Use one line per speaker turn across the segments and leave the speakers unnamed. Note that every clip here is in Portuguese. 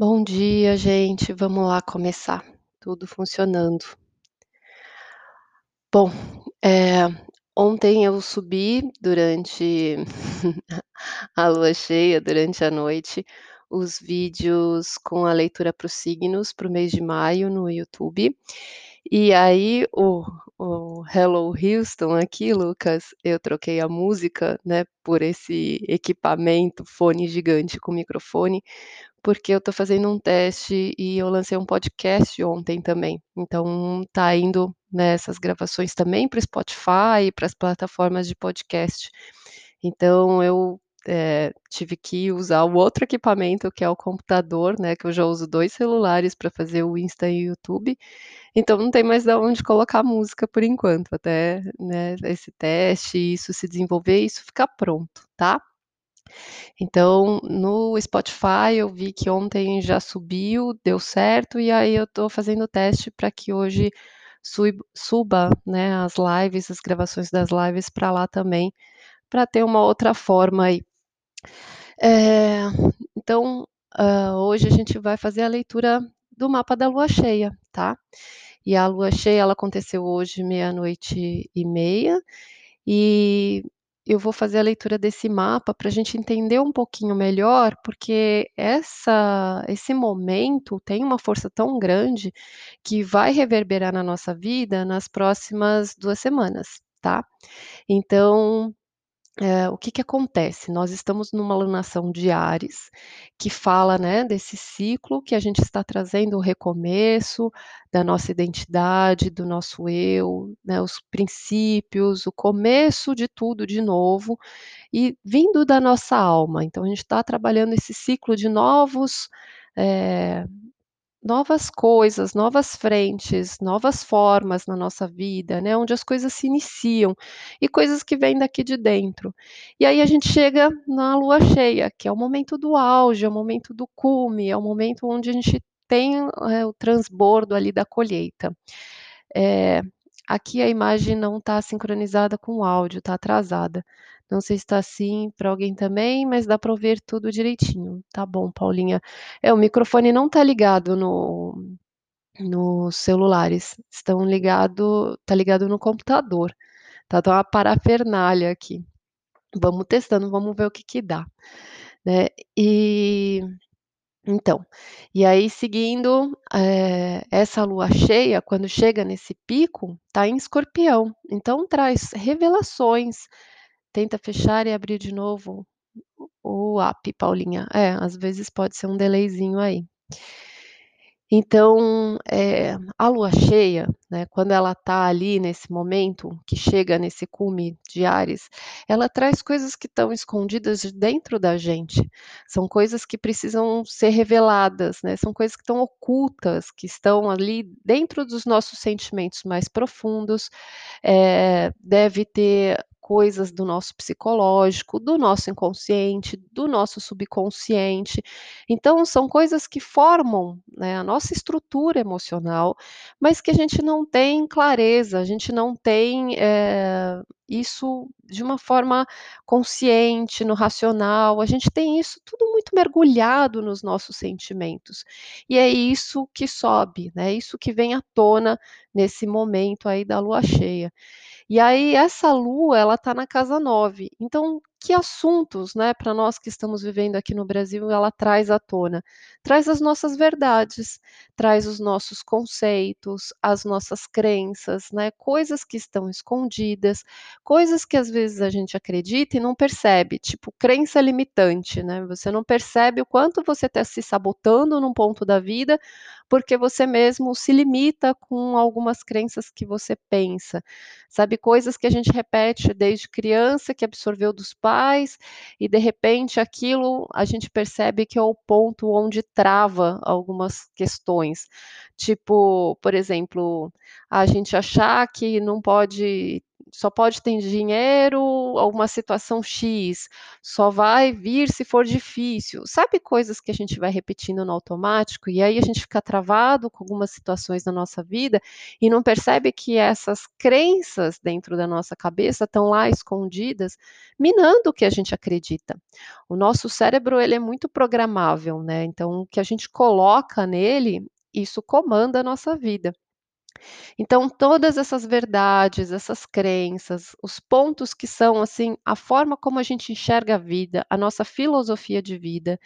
Bom dia, gente. Vamos lá começar. Tudo funcionando. Bom, eh, ontem eu subi durante a lua cheia, durante a noite, os vídeos com a leitura para os signos para o mês de maio no YouTube. E aí o o Hello Houston aqui, Lucas, eu troquei a música, né, por esse equipamento, fone gigante com microfone, porque eu estou fazendo um teste e eu lancei um podcast ontem também. Então tá indo, né, essas gravações também para o Spotify para as plataformas de podcast. Então eu, eh, tive que usar o outro equipamento que é o computador, né, que eu já uso 2 celulares para fazer o Insta e o YouTube, então não tem mais aonde colocar música por enquanto, até, né, esse teste isso se desenvolver isso ficar pronto, tá? Então, no Spotify eu vi que ontem já subiu, deu certo, e aí eu estou fazendo o teste para que hoje suba, né, as lives, as gravações das lives para lá também, para ter uma outra forma aí. Eh, então, hã, hoje a gente vai fazer a leitura do mapa da lua cheia, tá? E a lua cheia ela aconteceu hoje meia-noite e meia, e eu vou fazer a leitura desse mapa para a gente entender um pouquinho melhor, porque essa esse momento tem uma força tão grande, que vai reverberar na nossa vida nas próximas 2 semanas, tá? Então, eh, o que que acontece? Nós estamos numa alunação de Áries, que fala, né, desse ciclo que a gente está trazendo o recomeço da nossa identidade, do nosso eu, né, os princípios, o começo de tudo de novo, e vindo da nossa alma. Então a gente está trabalhando esse ciclo de novos, eh, novas coisas, novas frentes, novas formas na nossa vida, né, onde as coisas se iniciam, e coisas que vêm daqui de dentro. E aí a gente chega na lua cheia, que é o momento do auge, é o momento do cume, é o momento onde a gente tem, eh, o transbordo ali da colheita. Eh, aqui a imagem não está sincronizada com o áudio, está atrasada. Não sei se está assim para alguém também, mas dá para ouvir tudo direitinho. Tá bom, Paulinha. É, o microfone não está ligado no nos celulares, estão ligado está ligado no computador, tá tá uma parafernália aqui. Vamos testando, vamos ver o que que dá, né. E então, e aí seguindo, eh, essa lua cheia, quando chega nesse pico, está em Escorpião, então traz revelações. Tenta fechar e abrir de novo o app, Paulinha. É, às vezes pode ser um delayzinho aí. Então, eh, a lua cheia, né, quando ela está ali nesse momento, que chega nesse cume de Áries, ela traz coisas que estão escondidas de dentro da gente, são coisas que precisam ser reveladas, né, são coisas que estão ocultas, que estão ali dentro dos nossos sentimentos mais profundos, eh, deve ter coisas do nosso psicológico, do nosso inconsciente, do nosso subconsciente. Então são coisas que formam, né, a nossa estrutura emocional, mas que a gente não tem clareza, a gente não tem, eh, isso de uma forma consciente, no racional, a gente tem isso tudo muito mergulhado nos nossos sentimentos. E é isso que sobe, né, isso que vem à tona nesse momento aí da lua cheia. E aí essa lua ela está na casa 9, então que assuntos, né, para nós que estamos vivendo aqui no Brasil, ela traz à tona? Traz as nossas verdades, traz os nossos conceitos, as nossas crenças, né, coisas que estão escondidas, coisas que às vezes a gente acredita e não percebe, tipo crença limitante, né, você não percebe o quanto você está se sabotando num ponto da vida, porque você mesmo se limita com algumas crenças que você pensa. Sabe, coisas que a gente repete desde criança, que absorveu dos pais, e de repente aquilo a gente percebe que é o ponto onde trava algumas questões. Tipo, por exemplo, a gente achar que não pode só pode ter dinheiro ou uma situação X, só vai vir se for difícil. Sabe coisas que a gente vai repetindo no automático e aí a gente fica travado com algumas situações da nossa vida e não percebe que essas crenças dentro da nossa cabeça estão lá escondidas, minando o que a gente acredita. O nosso cérebro ele é muito programável, né? Então o que a gente coloca nele, isso comanda a nossa vida. Então, todas essas verdades, essas crenças, os pontos que são assim, a forma como a gente enxerga a vida, a nossa filosofia de vida,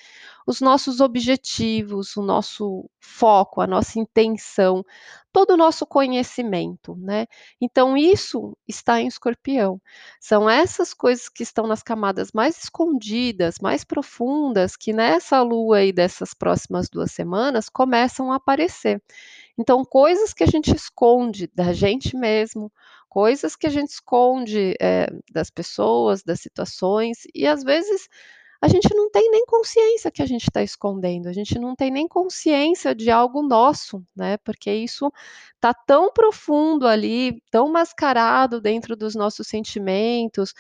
os nossos objetivos, o nosso foco, a nossa intenção, todo o nosso conhecimento, né? Então, isso está em escorpião. São essas coisas que estão nas camadas mais escondidas, mais profundas, que nessa lua aí dessas próximas duas semanas começam a aparecer. Então, coisas que a gente esconde da gente mesmo, coisas que a gente esconde é, das pessoas, das situações, e às vezes a gente não tem nem consciência que a gente está escondendo, a gente não tem nem consciência de algo nosso, né? Porque isso está tão profundo ali, tão mascarado dentro dos nossos sentimentos,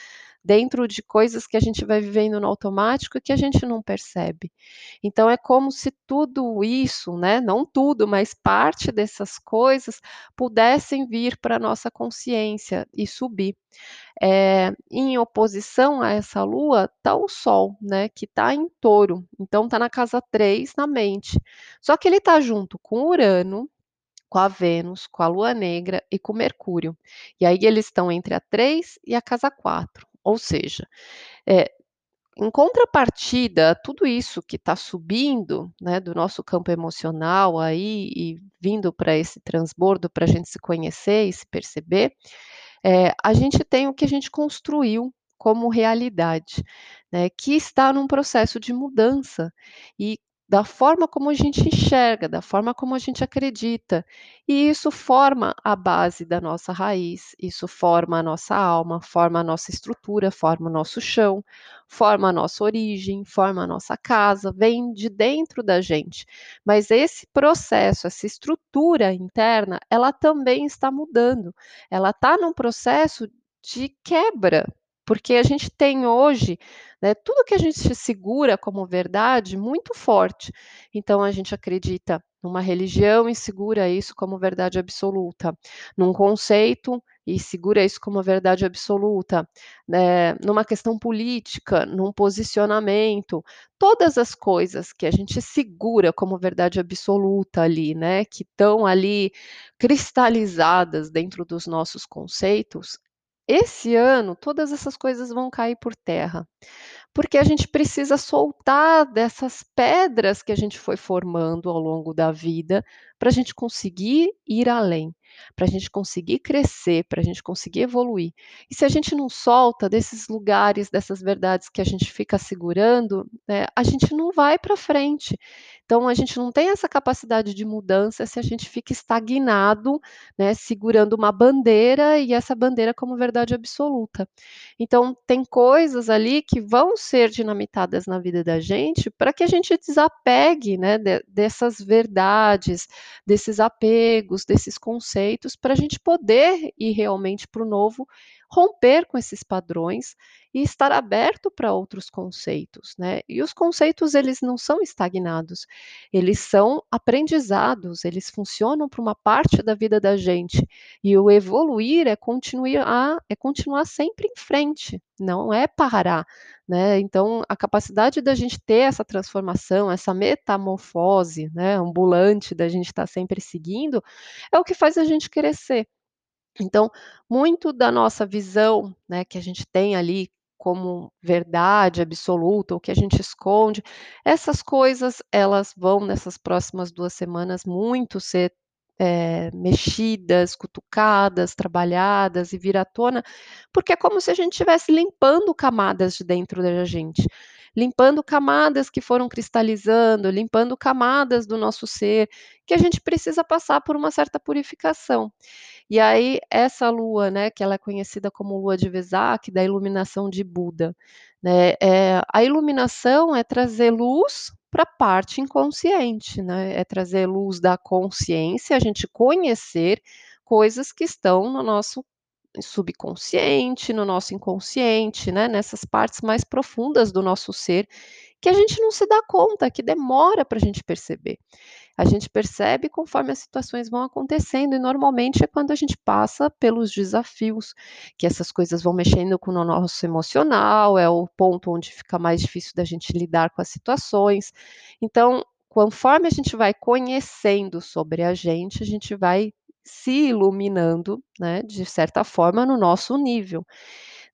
dentro de coisas que a gente vai vivendo no automático que a gente não percebe. Então é como se tudo isso, né, não tudo, mas parte dessas coisas pudessem vir para a nossa consciência e subir. É, em oposição a essa lua está o Sol, né, que está em touro, então está na casa 3 na mente. Só que ele está junto com Urano, com a Vênus, com a Lua Negra e com Mercúrio. E aí eles estão entre a 3 e a casa 4. Ou seja, é, em contrapartida, tudo isso que está subindo, né, do nosso campo emocional aí e vindo para esse transbordo para a gente se conhecer e se perceber, é, a gente tem o que a gente construiu como realidade, né, que está num processo de mudança e da forma como a gente enxerga, da forma como a gente acredita. E isso forma a base da nossa raiz, isso forma a nossa alma, forma a nossa estrutura, forma o nosso chão, forma a nossa origem, forma a nossa casa, vem de dentro da gente. Mas esse processo, essa estrutura interna, ela também está mudando. Ela está num processo de quebra, porque a gente tem hoje né, tudo que a gente segura como verdade muito forte. Então a gente acredita numa religião e segura isso como verdade absoluta, num conceito e segura isso como verdade absoluta, né, numa questão política, num posicionamento, todas as coisas que a gente segura como verdade absoluta ali, né, que estão ali cristalizadas dentro dos nossos conceitos, esse ano, todas essas coisas vão cair por terra, porque a gente precisa soltar dessas pedras que a gente foi formando ao longo da vida, para a gente conseguir ir além, para a gente conseguir crescer, para a gente conseguir evoluir. E se a gente não solta desses lugares, dessas verdades que a gente fica segurando, né, a gente não vai para frente. Então, a gente não tem essa capacidade de mudança se a gente fica estagnado, né, segurando uma bandeira e essa bandeira como verdade absoluta. Então, tem coisas ali que vão ser dinamitadas na vida da gente para que a gente desapegue né, de, dessas verdades, desses apegos, desses conceitos, para a gente poder ir realmente para o novo, romper com esses padrões e estar aberto para outros conceitos, né? E os conceitos eles não são estagnados, eles são aprendizados, eles funcionam para uma parte da vida da gente. E o evoluir é continuar, é continuar sempre em frente, não é parar, né? Então a capacidade da gente ter essa transformação, essa metamorfose, né, ambulante da gente estar tá sempre seguindo, é o que faz a gente crescer. Então, muito da nossa visão, né, que a gente tem ali como verdade absoluta, o que a gente esconde, essas coisas elas vão nessas próximas duas semanas muito ser é, mexidas, cutucadas, trabalhadas e vir à tona, porque é como se a gente estivesse limpando camadas de dentro da gente, limpando camadas que foram cristalizando, limpando camadas do nosso ser, que a gente precisa passar por uma certa purificação. E aí, essa lua, né, que ela é conhecida como lua de Vesak, da iluminação de Buda, né, é, a iluminação é trazer luz para a parte inconsciente, né, é trazer luz da consciência, a gente conhecer coisas que estão no nosso subconsciente, no nosso inconsciente, né, nessas partes mais profundas do nosso ser, que a gente não se dá conta, que demora para a gente perceber. A gente percebe conforme as situações vão acontecendo, e normalmente é quando a gente passa pelos desafios, que essas coisas vão mexendo com o nosso emocional, é o ponto onde fica mais difícil da gente lidar com as situações. Então, conforme a gente vai conhecendo sobre a gente, a gente vai se iluminando, né, de certa forma, no nosso nível.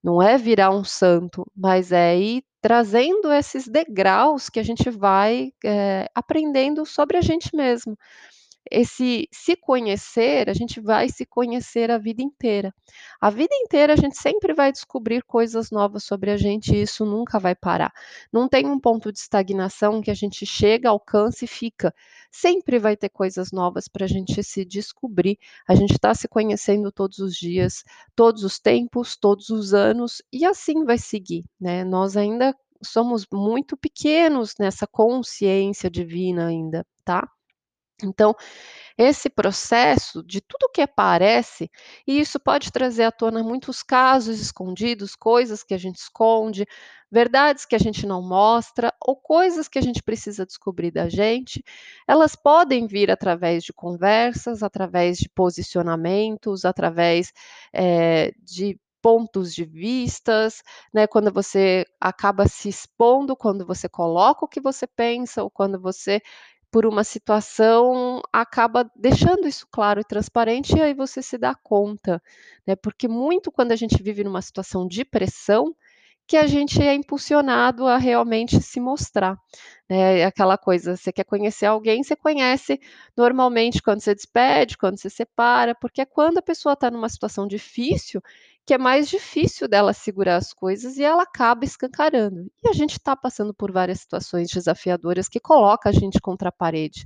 Não é virar um santo, mas é ir trazendo esses degraus que a gente vai, eh, aprendendo sobre a gente mesmo. Esse se conhecer, a gente vai se conhecer a vida inteira. A vida inteira a gente sempre vai descobrir coisas novas sobre a gente e isso nunca vai parar. Não tem um ponto de estagnação que a gente chega, alcança e fica. Sempre vai ter coisas novas para a gente se descobrir. A gente está se conhecendo todos os dias, todos os tempos, todos os anos e assim vai seguir, né? Nós ainda somos muito pequenos nessa consciência divina ainda, tá? Então, esse processo de tudo que aparece, e isso pode trazer à tona muitos casos escondidos, coisas que a gente esconde, verdades que a gente não mostra, ou coisas que a gente precisa descobrir da gente, elas podem vir através de conversas, através de posicionamentos, através eh, de pontos de vistas, né, quando você acaba se expondo, quando você coloca o que você pensa, ou quando você por uma situação, acaba deixando isso claro e transparente, e aí você se dá conta, né, porque muito quando a gente vive numa situação de pressão, que a gente é impulsionado a realmente se mostrar, né, é aquela coisa, você quer conhecer alguém, você conhece normalmente quando você despede, quando você separa, porque é quando a pessoa está numa situação difícil, que é mais difícil dela segurar as coisas e ela acaba escancarando. E a gente está passando por várias situações desafiadoras que coloca a gente contra a parede.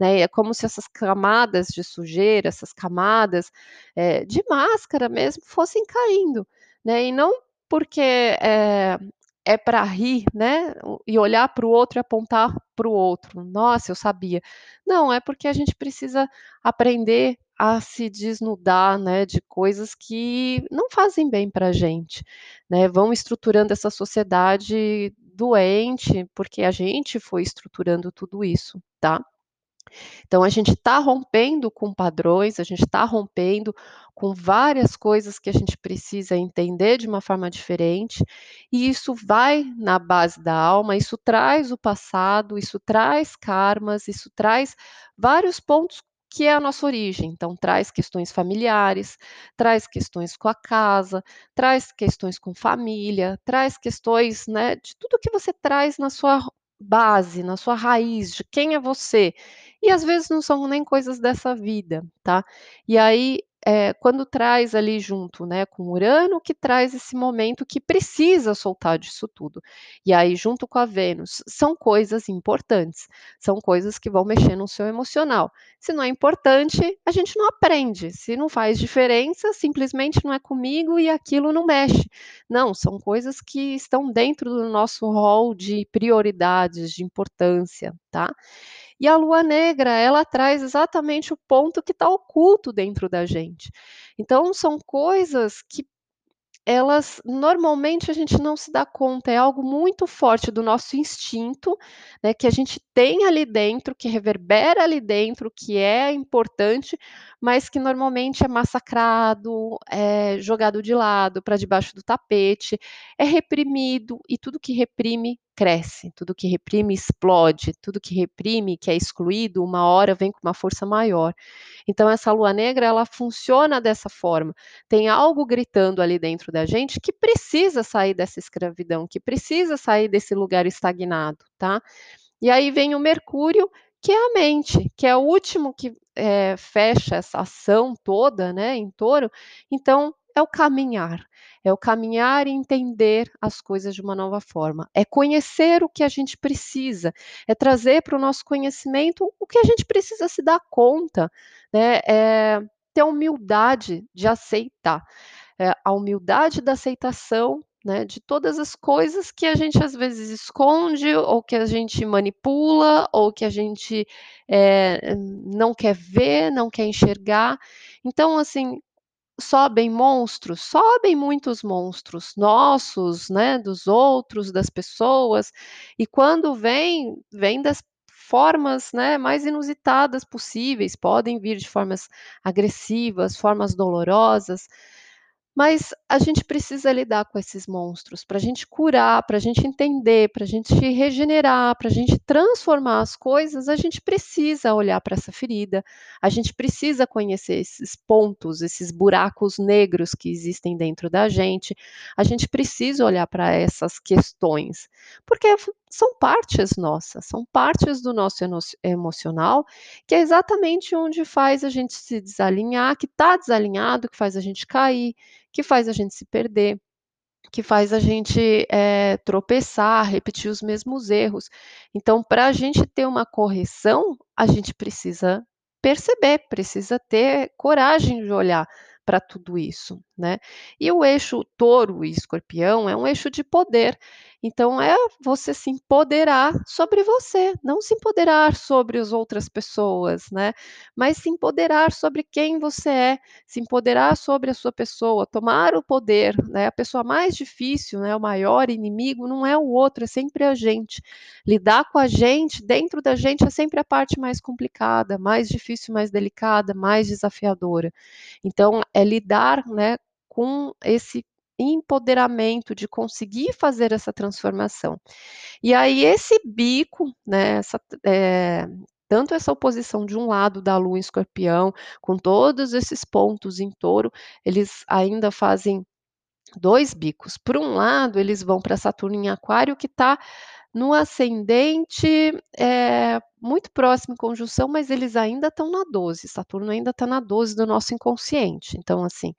Né, é como se essas camadas de sujeira, essas camadas é, de máscara mesmo, fossem caindo. Né, e não porque é, é para rir, né, e olhar para o outro e apontar para o outro. Nossa, eu sabia. Não, é porque a gente precisa aprender a se desnudar, né, de coisas que não fazem bem para a gente, né, vão estruturando essa sociedade doente, porque a gente foi estruturando tudo isso, tá? Então a gente está rompendo com padrões, a gente está rompendo com várias coisas que a gente precisa entender de uma forma diferente, e isso vai na base da alma, isso traz o passado, isso traz karmas, isso traz vários pontos que é a nossa origem. Então, traz questões familiares, traz questões com a casa, traz questões com família, traz questões, né, de tudo que você traz na sua base, na sua raiz, de quem é você. E às vezes não são nem coisas dessa vida, tá? E aí, eh, quando traz ali junto, né, com Urano, que traz esse momento que precisa soltar disso tudo. E aí, junto com a Vênus, são coisas importantes, são coisas que vão mexer no seu emocional. Se não é importante, a gente não aprende. Se não faz diferença, simplesmente não é comigo e aquilo não mexe. Não, são coisas que estão dentro do nosso rol de prioridades, de importância, tá? E a lua negra, ela traz exatamente o ponto que está oculto dentro da gente. Então, são coisas que elas normalmente a gente não se dá conta, é algo muito forte do nosso instinto, né, que a gente tem ali dentro, que reverbera ali dentro, que é importante, mas que normalmente é massacrado, é jogado de lado, para debaixo do tapete, é reprimido e tudo que reprime cresce, tudo que reprime explode, tudo que reprime, que é excluído, uma hora vem com uma força maior. Então essa lua negra, ela funciona dessa forma. Tem algo gritando ali dentro da gente que precisa sair dessa escravidão, que precisa sair desse lugar estagnado, tá? E aí vem o Mercúrio, que é a mente, que é o último que é, fecha essa ação toda, né, em touro. Então, é o caminhar, é o caminhar e entender as coisas de uma nova forma, é conhecer o que a gente precisa, é trazer para o nosso conhecimento o que a gente precisa se dar conta, né, é ter humildade de aceitar, é, a humildade da aceitação né, de todas as coisas que a gente às vezes esconde, ou que a gente manipula, ou que a gente é, não quer ver, não quer enxergar. Então, assim, sobem monstros, sobem muitos monstros nossos, né, dos outros, das pessoas, e quando vem, vem das formas, né, mais inusitadas possíveis, podem vir de formas agressivas, formas dolorosas, mas a gente precisa lidar com esses monstros para a gente curar, para a gente entender, para a gente regenerar, para a gente transformar as coisas, a gente precisa olhar para essa ferida, a gente precisa conhecer esses pontos, esses buracos negros que existem dentro da gente, a gente precisa olhar para essas questões, porque são partes nossas, são partes do nosso emocional, que é exatamente onde faz a gente se desalinhar, que está desalinhado, que faz a gente cair, que faz a gente se perder, que faz a gente é, tropeçar, repetir os mesmos erros. Então, para a gente ter uma correção, a gente precisa perceber, precisa ter coragem de olhar para tudo isso, né? E o eixo touro e escorpião é um eixo de poder. Então é você se empoderar sobre você, não se empoderar sobre as outras pessoas, né? Mas se empoderar sobre quem você é, se empoderar sobre a sua pessoa, tomar o poder, né? A pessoa mais difícil, né, o maior inimigo não é o outro, é sempre a gente. Lidar com a gente, dentro da gente é sempre a parte mais complicada, mais difícil, mais delicada, mais desafiadora. Então é lidar, né, com esse empoderamento de conseguir fazer essa transformação. E aí esse bico, né, essa, é, tanto essa oposição de um lado da Lua em Escorpião, com todos esses pontos em Touro, eles ainda fazem dois bicos. Por um lado, eles vão para Saturno em Aquário, que está no ascendente é, muito próximo em conjunção, mas eles ainda estão na 12. Saturno ainda está na 12 do nosso inconsciente. Então, assim,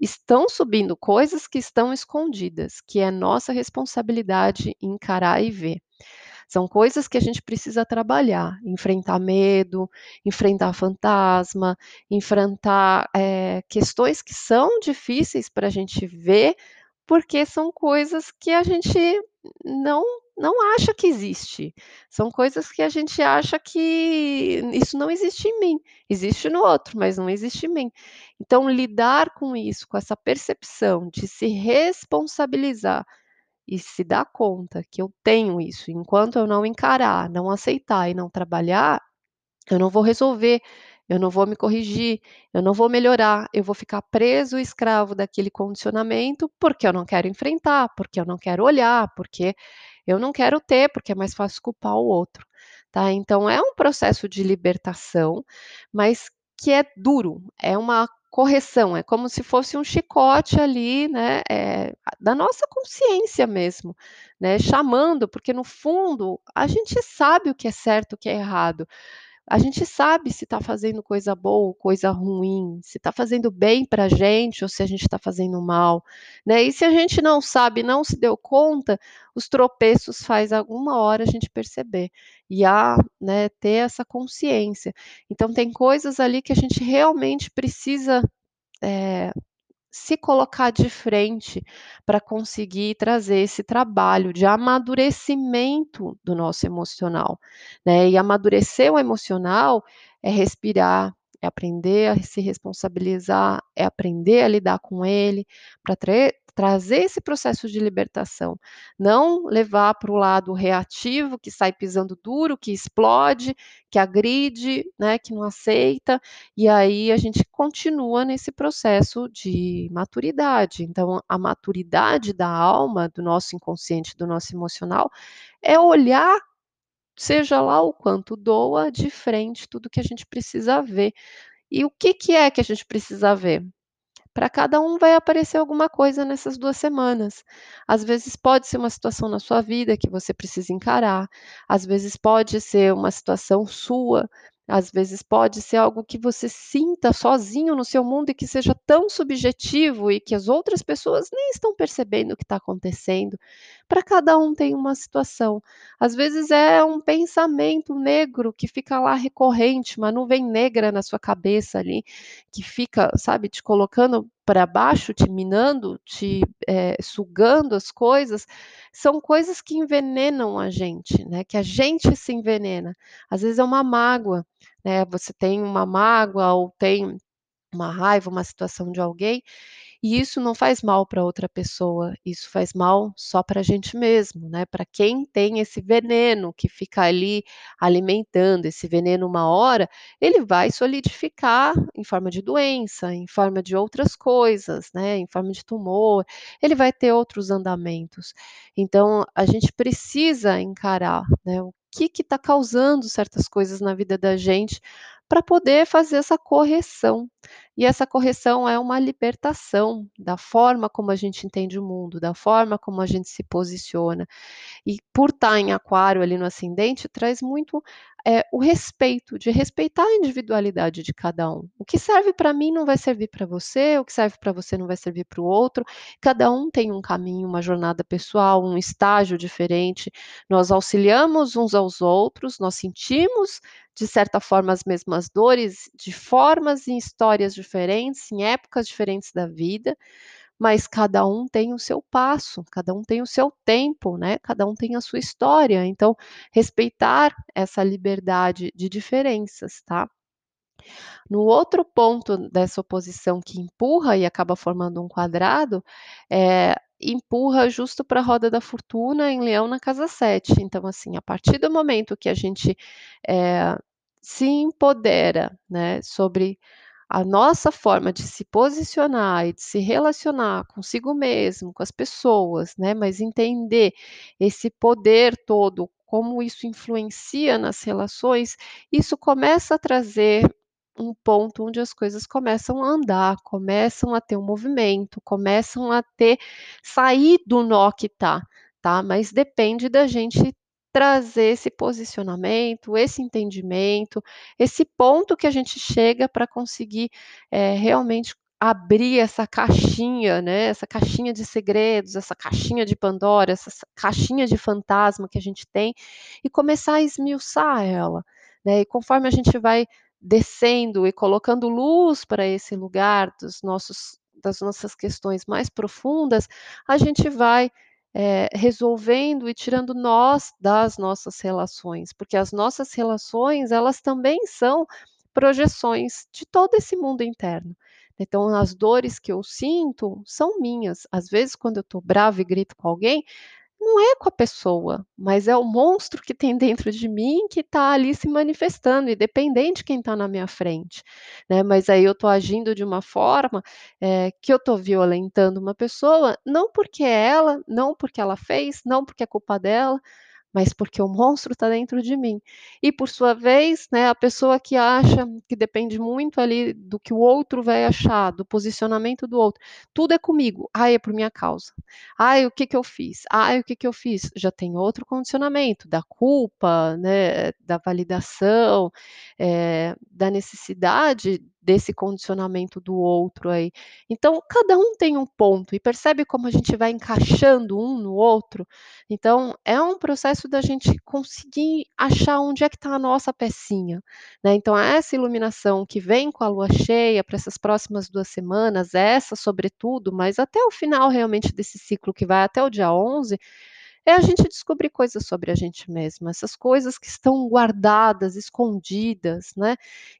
estão subindo coisas que estão escondidas, que é nossa responsabilidade encarar e ver. São coisas que a gente precisa trabalhar, enfrentar medo, enfrentar fantasma, enfrentar é, questões que são difíceis para a gente ver, porque são coisas que a gente não não acha que existe. São coisas que a gente acha que isso não existe em mim, existe no outro, mas não existe em mim. Então, lidar com isso, com essa percepção de se responsabilizar e se dar conta que eu tenho isso, enquanto eu não encarar, não aceitar e não trabalhar, eu não vou resolver, eu não vou me corrigir, eu não vou melhorar, eu vou ficar preso, escravo daquele condicionamento, porque eu não quero enfrentar, porque eu não quero olhar, porque eu não quero ter, porque é mais fácil culpar o outro, tá? Então é um processo de libertação, mas que é duro, é uma correção, é como se fosse um chicote ali, né, é, da nossa consciência mesmo, né, chamando, porque no fundo a gente sabe o que é certo, o que é errado, a gente sabe se está fazendo coisa boa ou coisa ruim, se está fazendo bem para a gente ou se a gente está fazendo mal, né? E se a gente não sabe, não se deu conta, os tropeços faz alguma hora a gente perceber e a, né, ter essa consciência. Então tem coisas ali que a gente realmente precisa é, se colocar de frente para conseguir trazer esse trabalho de amadurecimento do nosso emocional, né? E amadurecer o emocional é respirar, é aprender a se responsabilizar, é aprender a lidar com ele, para trazer esse processo de libertação, não levar para o lado reativo, que sai pisando duro, que explode, que agride, né, que não aceita, e aí a gente continua nesse processo de maturidade. Então, a maturidade da alma, do nosso inconsciente, do nosso emocional, é olhar seja lá o quanto doa, de frente tudo que a gente precisa ver. E o que, que é que a gente precisa ver? Para cada um vai aparecer alguma coisa nessas duas semanas. Às vezes pode ser uma situação na sua vida que você precisa encarar, às vezes pode ser uma situação sua, às vezes pode ser algo que você sinta sozinho no seu mundo e que seja tão subjetivo e que as outras pessoas nem estão percebendo o que está acontecendo. Para cada um tem uma situação. Às vezes é um pensamento negro que fica lá recorrente, uma nuvem negra na sua cabeça ali, que fica, sabe, te colocando para baixo, te minando, te é, sugando as coisas, são coisas que envenenam a gente, né? Que a gente se envenena. Às vezes é uma mágoa, né? Você tem uma mágoa ou tem uma raiva, uma situação de alguém, e isso não faz mal para outra pessoa, isso faz mal só para a gente mesmo, né, para quem tem esse veneno que fica ali alimentando, esse veneno uma hora, ele vai solidificar em forma de doença, em forma de outras coisas, né, em forma de tumor, ele vai ter outros andamentos. Então a gente precisa encarar, né, o que está causando certas coisas na vida da gente, para poder fazer essa correção. E essa correção é uma libertação da forma como a gente entende o mundo, da forma como a gente se posiciona. E por estar em aquário ali no ascendente, traz muito é, o respeito, de respeitar a individualidade de cada um. O que serve para mim não vai servir para você, o que serve para você não vai servir para o outro. Cada um tem um caminho, uma jornada pessoal, um estágio diferente. Nós auxiliamos uns aos outros, nós sentimos, de certa forma, as mesmas dores, de formas e histórias diferentes, em épocas diferentes da vida mas cada um tem o seu passo, cada um tem o seu tempo, né? Cada um tem a sua história. Então, respeitar essa liberdade de diferenças, tá? No outro ponto dessa oposição que empurra e acaba formando um quadrado, é, empurra justo para a roda da fortuna em Leão na casa 7. Então, assim, a partir do momento que a gente é, se empodera né, sobre a nossa forma de se posicionar e de se relacionar consigo mesmo, com as pessoas, né, mas entender esse poder todo, como isso influencia nas relações, isso começa a trazer um ponto onde as coisas começam a andar, começam a ter um movimento, começam a ter sair do nó que tá, tá? Mas depende da gente trazer esse posicionamento, esse entendimento, esse ponto que a gente chega para conseguir é, realmente abrir essa caixinha, né? Essa caixinha de segredos, essa caixinha de Pandora, essa caixinha de fantasma que a gente tem e começar a esmiuçar ela, né? E conforme a gente vai descendo e colocando luz para esse lugar dos nossos das nossas questões mais profundas, a gente vai é, resolvendo e tirando nós das nossas relações, porque as nossas relações elas também são projeções de todo esse mundo interno. Então, as dores que eu sinto são minhas. Às vezes, quando eu estou brava e grito com alguém, não é com a pessoa, mas é o monstro que tem dentro de mim que está ali se manifestando, independente de quem está na minha frente, né? Mas aí eu estou agindo de uma forma é, que eu estou violentando uma pessoa, não porque é ela, não porque ela fez, não porque é culpa dela, mas porque o monstro está dentro de mim. E por sua vez, né, a pessoa que acha que depende muito ali do que o outro vai achar, do posicionamento do outro, tudo é comigo. Ai, é por minha causa. Ai, o que que eu fiz? Ai, o que que eu fiz? Já tem outro condicionamento da culpa, né, da validação, é, da necessidade desse condicionamento do outro aí. Então, cada um tem um ponto e percebe como a gente vai encaixando um no outro. Então, é um processo da gente conseguir achar onde é que está a nossa pecinha. Né? Então, essa iluminação que vem com a lua cheia para essas próximas duas semanas, essa sobretudo, mas até o final realmente desse ciclo que vai até o dia 11, é a gente descobrir coisas sobre a gente mesmo, essas coisas que estão guardadas, escondidas, né?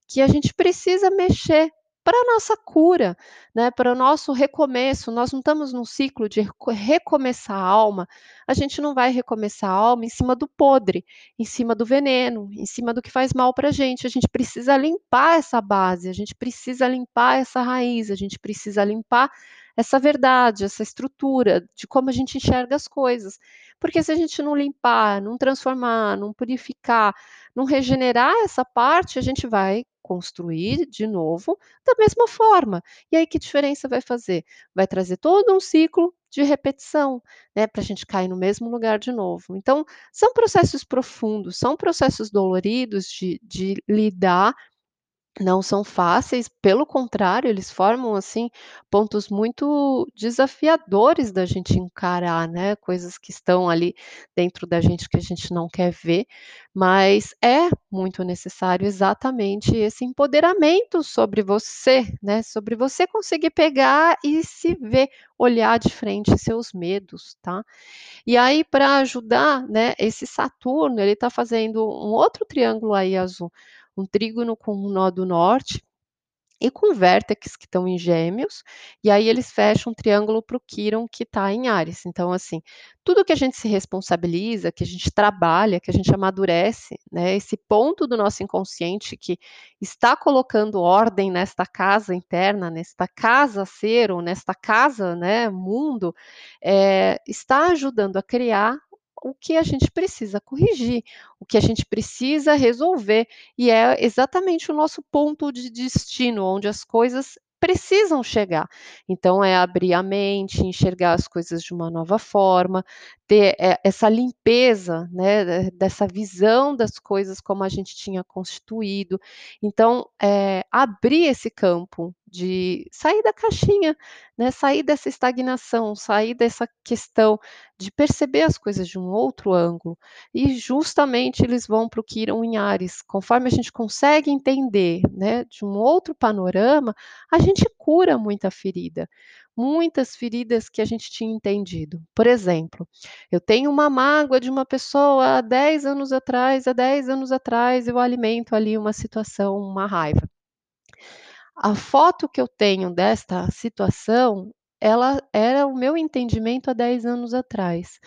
Que a gente precisa mexer para a nossa cura, né, para o nosso recomeço. Nós não estamos num ciclo de recomeçar a alma, a gente não vai recomeçar a alma em cima do podre, em cima do veneno, em cima do que faz mal para a gente. A gente precisa limpar essa base, a gente precisa limpar essa raiz, a gente precisa limpar essa verdade, essa estrutura de como a gente enxerga as coisas. Porque se a gente não limpar, não transformar, não purificar, não regenerar essa parte, a gente vai construir de novo da mesma forma. E aí que diferença vai fazer? Vai trazer todo um ciclo de repetição, né, para a gente cair no mesmo lugar de novo. Então, são processos profundos, são processos doloridos de, de lidar não são fáceis, pelo contrário, eles formam, assim, pontos muito desafiadores da gente encarar, né, coisas que estão ali dentro da gente que a gente não quer ver, mas é muito necessário exatamente esse empoderamento sobre você, né, sobre você conseguir pegar e se ver, olhar de frente seus medos, tá. E aí para ajudar, né, esse Saturno, ele está fazendo um outro triângulo aí azul, um trígono com um nó do norte, e com vértex que estão em Gêmeos, e aí eles fecham um triângulo para o Quirón que está em Áries. Então, assim, tudo que a gente se responsabiliza, que a gente trabalha, que a gente amadurece, né, esse ponto do nosso inconsciente que está colocando ordem nesta casa interna, nesta casa ser ou nesta casa, né, mundo, é, está ajudando a criar o que a gente precisa corrigir, o que a gente precisa resolver, e é exatamente o nosso ponto de destino, onde as coisas precisam chegar. Então, é abrir a mente, enxergar as coisas de uma nova forma, ter é, essa limpeza, né, dessa visão das coisas como a gente tinha constituído. Então, é, abrir esse campo de sair da caixinha, né, sair dessa estagnação, sair dessa questão de perceber as coisas de um outro ângulo. E justamente eles vão para o Quirón em Ares. Conforme a gente consegue entender né, de um outro panorama, a gente cura muita ferida. Muitas feridas que a gente tinha entendido. Por exemplo, eu tenho uma mágoa de uma pessoa há 10 anos atrás, há 10 anos atrás eu alimento ali uma situação, uma raiva. A foto que eu tenho desta situação, ela era o meu entendimento há 10 anos atrás.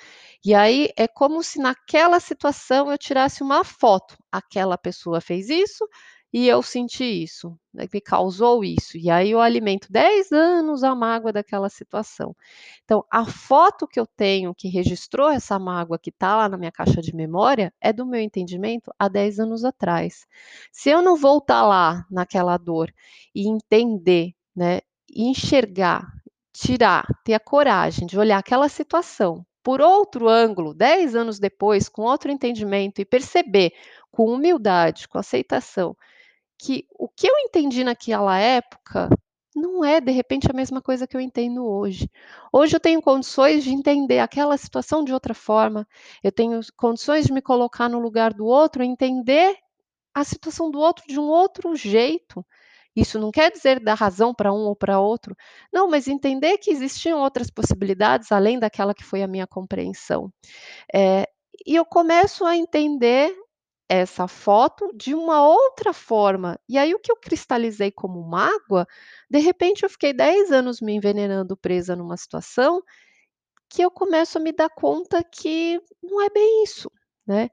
E aí é como se naquela situação eu tirasse uma foto. Aquela pessoa fez isso e eu senti isso, né, me causou isso. E aí eu alimento 10 anos a mágoa daquela situação. Então, a foto que eu tenho que registrou essa mágoa que está lá na minha caixa de memória é do meu entendimento há 10 anos atrás. Se eu não voltar lá naquela dor e entender, né, enxergar, tirar, ter a coragem de olhar aquela situação por outro ângulo, 10 anos depois, com outro entendimento e perceber com humildade, com aceitação, que o que eu entendi naquela época não é de repente a mesma coisa que eu entendo hoje. Hoje eu tenho condições de entender aquela situação de outra forma, eu tenho condições de me colocar no lugar do outro, entender a situação do outro de um outro jeito. Isso não quer dizer dar razão para um ou para outro, não, mas entender que existiam outras possibilidades além daquela que foi a minha compreensão. É, e eu começo a entender essa foto de uma outra forma. E aí o que eu cristalizei como mágoa, de repente eu fiquei 10 anos me envenenando presa numa situação que eu começo a me dar conta que não é bem isso, né?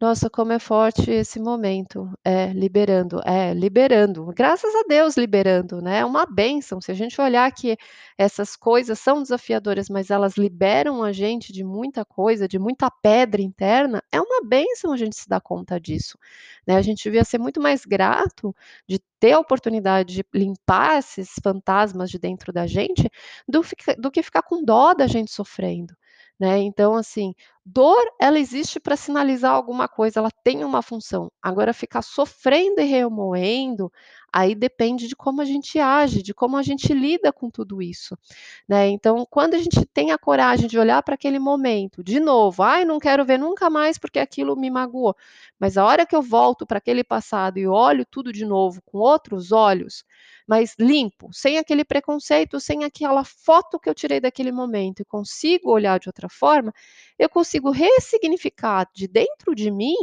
Nossa, como é forte esse momento. É, liberando, é, liberando. Graças a Deus liberando, né, é uma bênção. Se a gente olhar que essas coisas são desafiadoras, mas elas liberam a gente de muita coisa, de muita pedra interna, é uma bênção a gente se dar conta disso, né. A gente devia ser muito mais grato de ter a oportunidade de limpar esses fantasmas de dentro da gente, do do que ficar com dó da gente sofrendo, né. Então, assim, Dor, ela existe para sinalizar alguma coisa, ela tem uma função. Agora ficar sofrendo e remoendo, aí depende de como a gente age, de como a gente lida com tudo isso, né. Então, quando a gente tem a coragem de olhar para aquele momento, de novo, "Ai, não quero ver nunca mais porque aquilo me magoou", mas a hora que eu volto para aquele passado e olho tudo de novo com outros olhos, mas limpo, sem aquele preconceito, sem aquela foto que eu tirei daquele momento e consigo olhar de outra forma, eu consigo ressignificar de dentro de mim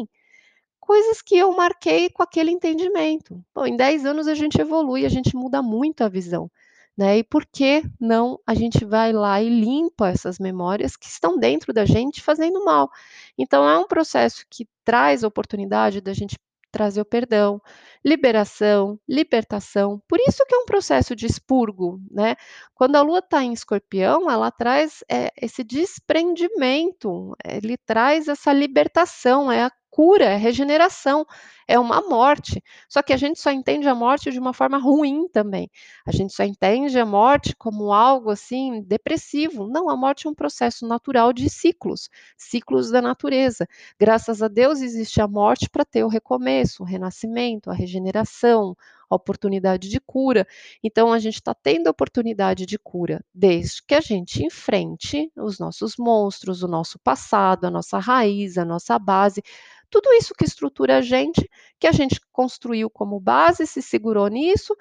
coisas que eu marquei com aquele entendimento. Pô, em 10 anos a gente evolui, a gente muda muito a visão. Né? E por que não a gente vai lá e limpa essas memórias que estão dentro da gente fazendo mal? Então é um processo que traz a oportunidade da gente trazer o perdão, liberação, libertação. Por isso que é um processo de expurgo, né? Quando a lua está em escorpião, ela traz é, esse desprendimento, ele traz essa libertação, é a cura, é regeneração, é uma morte. Só que a gente só entende a morte de uma forma ruim também. A gente só entende a morte como algo assim depressivo. Não, a morte é um processo natural de ciclos, ciclos da natureza. Graças a Deus existe a morte para ter o recomeço, o renascimento, a regeneração, a oportunidade de cura. Então, a gente está tendo a oportunidade de cura desde que a gente enfrente os nossos monstros, o nosso passado, a nossa raiz, a nossa base, tudo isso que estrutura a gente, que a gente construiu como base, se segurou nisso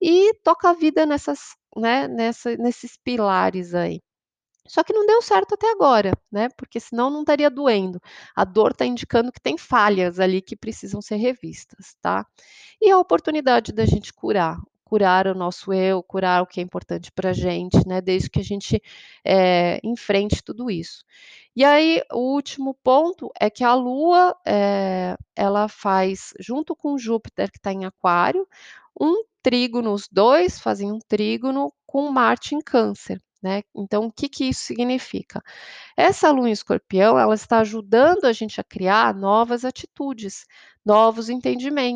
e toca a vida nessas, né, nessa, nesses pilares aí. Só que não deu certo até agora, né? Porque senão não estaria doendo. A dor está indicando que tem falhas ali que precisam ser revistas, tá? E a oportunidade da gente curar curar o nosso eu, curar o que é importante pra gente, né, desde que a gente, eh, enfrente tudo isso. E aí, o último ponto é que a Lua, eh, ela faz, junto com Júpiter que está em aquário, um trígono, os 2 fazem um trígono com Marte em câncer, né. Então o que que isso significa? Essa Lua em escorpião, ela está ajudando a gente a criar novas atitudes, novos entendimentos.